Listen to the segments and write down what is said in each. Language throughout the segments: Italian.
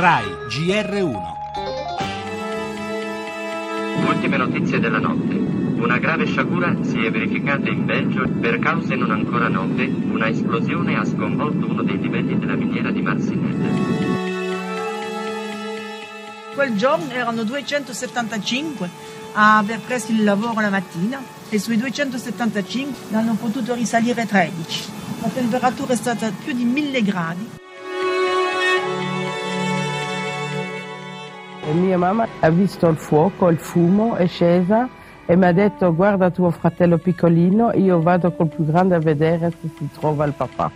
RAI GR1 Ultime notizie della notte. Una grave sciagura si è verificata in Belgio per cause non ancora note. Una esplosione ha sconvolto uno dei livelli della miniera di Marcinelle. Quel giorno erano 275 a aver preso il lavoro la mattina e sui 275 ne hanno potuto risalire 13. La temperatura è stata più di 1000 gradi. E mia mamma ha visto il fuoco, il fumo, è scesa e mi ha detto guarda tuo fratello piccolino, io vado col più grande a vedere se si trova il papà.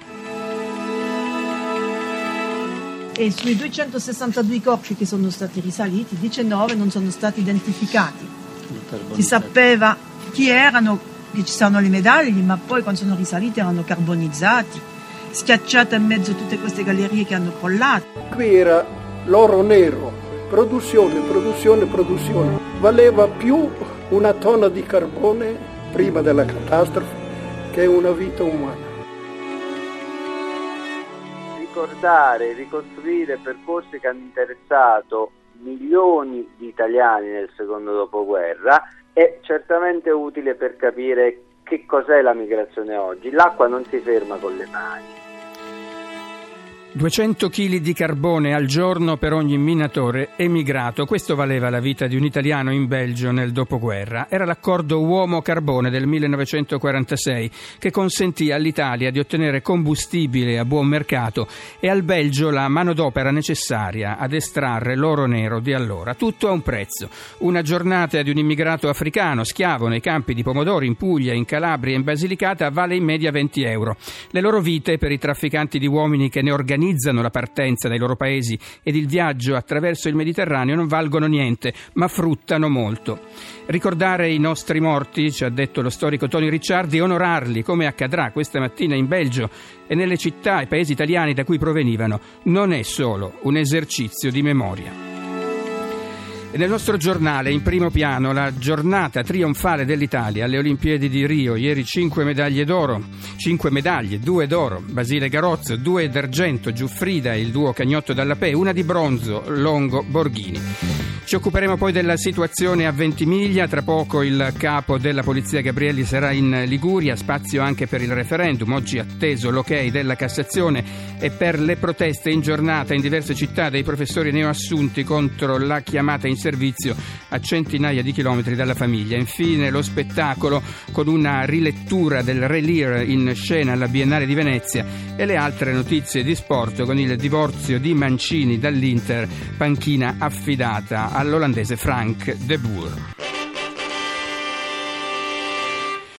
E sui 262 corpi che sono stati risaliti, 19 non sono stati identificati. Si sapeva chi erano, che ci sono le medaglie, ma poi quando sono risaliti erano carbonizzati, schiacciate in mezzo a tutte queste gallerie che hanno crollato. Qui era l'oro nero, produzione, produzione, produzione. Valeva più una tonna di carbone prima della catastrofe che una vita umana. Ricordare, ricostruire percorsi che hanno interessato milioni di italiani nel secondo dopoguerra è certamente utile per capire che cos'è la migrazione oggi. L'acqua non si ferma con le mani 200 kg di carbone al giorno per ogni minatore emigrato. Questo valeva la vita di un italiano in Belgio nel dopoguerra. Era l'accordo uomo-carbone del 1946 che consentì all'Italia di ottenere combustibile a buon mercato e al Belgio la manodopera necessaria ad estrarre l'oro nero di allora. Tutto a un prezzo. Una giornata di un immigrato africano schiavo nei campi di pomodori in Puglia, in Calabria e in Basilicata vale in media 20 euro. Le loro vite per i trafficanti di uomini che ne organizzano organizzano la partenza dai loro paesi ed il viaggio attraverso il Mediterraneo non valgono niente, ma fruttano molto. Ricordare i nostri morti, ci ha detto lo storico Tony Ricciardi, e onorarli, come accadrà questa mattina in Belgio e nelle città e paesi italiani da cui provenivano, non è solo un esercizio di memoria. Nel nostro giornale, in primo piano, la giornata trionfale dell'Italia alle Olimpiadi di Rio. Ieri cinque medaglie d'oro, cinque medaglie, due d'oro, Basile Garozzo, due d'argento, Giuffrida e il duo Cagnotto Dallapè, una di bronzo, Longo Borghini. Ci occuperemo poi della situazione a Ventimiglia, tra poco il capo della Polizia Gabrielli sarà in Liguria, spazio anche per il referendum, oggi atteso l'ok della Cassazione e per le proteste in giornata in diverse città dei professori neoassunti contro la chiamata in servizio a centinaia di chilometri dalla famiglia. Infine lo spettacolo con una rilettura del Re Lear in scena alla Biennale di Venezia e le altre notizie di sport con il divorzio di Mancini dall'Inter, panchina affidata all'olandese Frank de Boer.